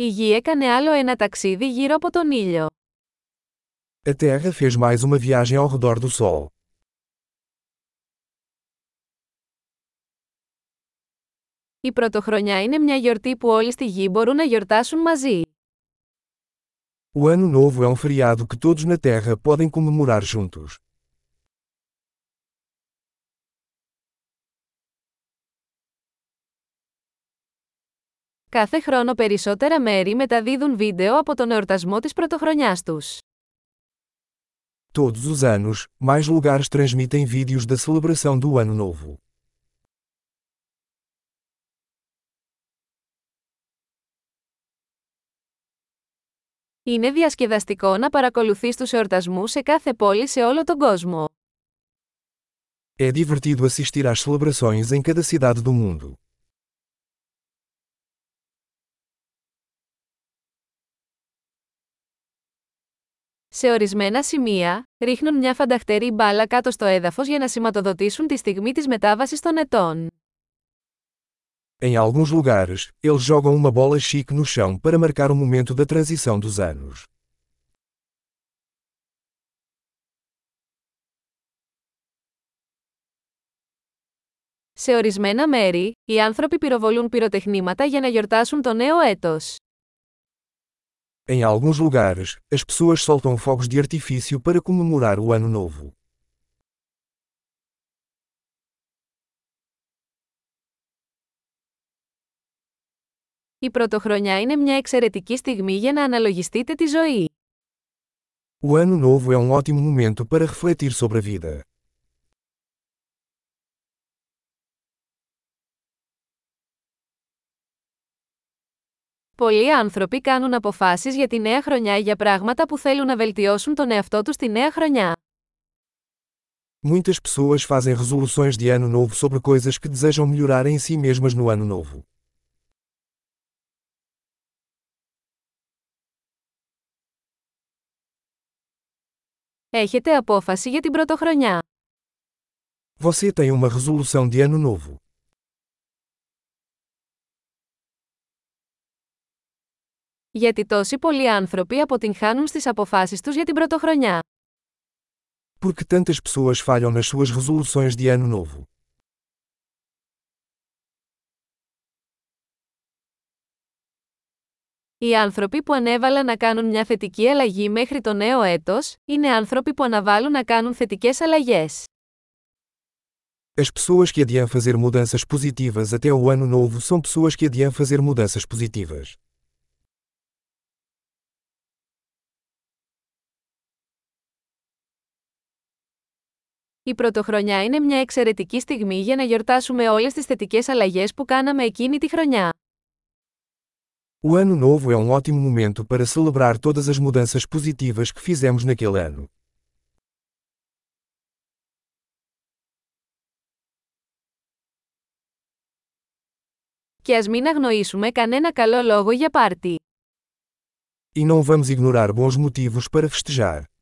Η γη έκανε άλλο ένα ταξίδι γύρω από τον ήλιο. A Terra fez mais uma viagem ao redor do Sol. Η πρωτοχρονιά είναι μια γιορτή που όλοι στη γη μπορούν να γιορτάσουν μαζί. O Ano Novo é um feriado que todos na Terra podem comemorar juntos. Κάθε χρόνο περισσότερα μέρη μεταδίδουν βίντεο από τον εορτασμό της πρωτοχρονιάς τους. Todos os anos, mais lugares transmitem vídeos da celebração do Ano Novo. Είναι διασκεδαστικό να παρακολουθείς τους εορτασμούς σε κάθε πόλη σε όλο τον κόσμο. É divertido assistir às celebrações em cada cidade do mundo. Σε ορισμένα σημεία, ρίχνουν μια φανταχτερή μπάλα κάτω στο έδαφος για να σηματοδοτήσουν τη στιγμή της μετάβασης των ετών. Em alguns lugares, eles jogam uma bola chique no chão para marcar o momento da transição dos anos. Σε ορισμένα μέρη, οι άνθρωποι πυροβολούν πυροτεχνήματα για να γιορτάσουν το νέο έτος. Em alguns lugares, as pessoas soltam fogos de artifício para comemorar o Ano Novo. Η πρωτοχρονιά είναι μια εξαιρετική στιγμή για να αναλογιστείτε τη ζωή. O Ano Novo é um ótimo momento para refletir sobre a vida. Πολλοί άνθρωποι κάνουν αποφάσεις για τη νέα χρονιά για πράγματα που θέλουν να βελτιώσουν τον εαυτό τους τη νέα χρονιά. Muitas pessoas fazem resoluções de ano novo sobre coisas que desejam melhorar em si mesmas no ano novo. Έχετε απόφαση για την πρωτοχρονιά. Você tem uma resolução de ano novo. Γιατί τόσοι πολλοί άνθρωποι αποτυγχάνουν στις αποφάσεις τους για την πρωτοχρονιά. Porque tantas pessoas falham nas suas resoluções de ano novo. Οι άνθρωποι που ανέβαλαν να κάνουν μια θετική αλλαγή μέχρι το νέο έτος, είναι άνθρωποι που αναβάλουν να κάνουν θετικές αλλαγές. As pessoas que adiam fazer mudanças positivas até o ano novo são pessoas que adiam fazer mudanças positivas. Η πρωτοχρονιά είναι μια εξαιρετική στιγμή για να γιορτάσουμε όλες τις θετικές αλλαγές που κάναμε εκείνη τη χρονιά. O ano novo é um ótimo momento para celebrar todas as mudanças positivas que fizemos naquele ano. Και ας μην αγνοήσουμε κανένα καλό λόγο για πάρτι. E não vamos ignorar bons motivos para festejar.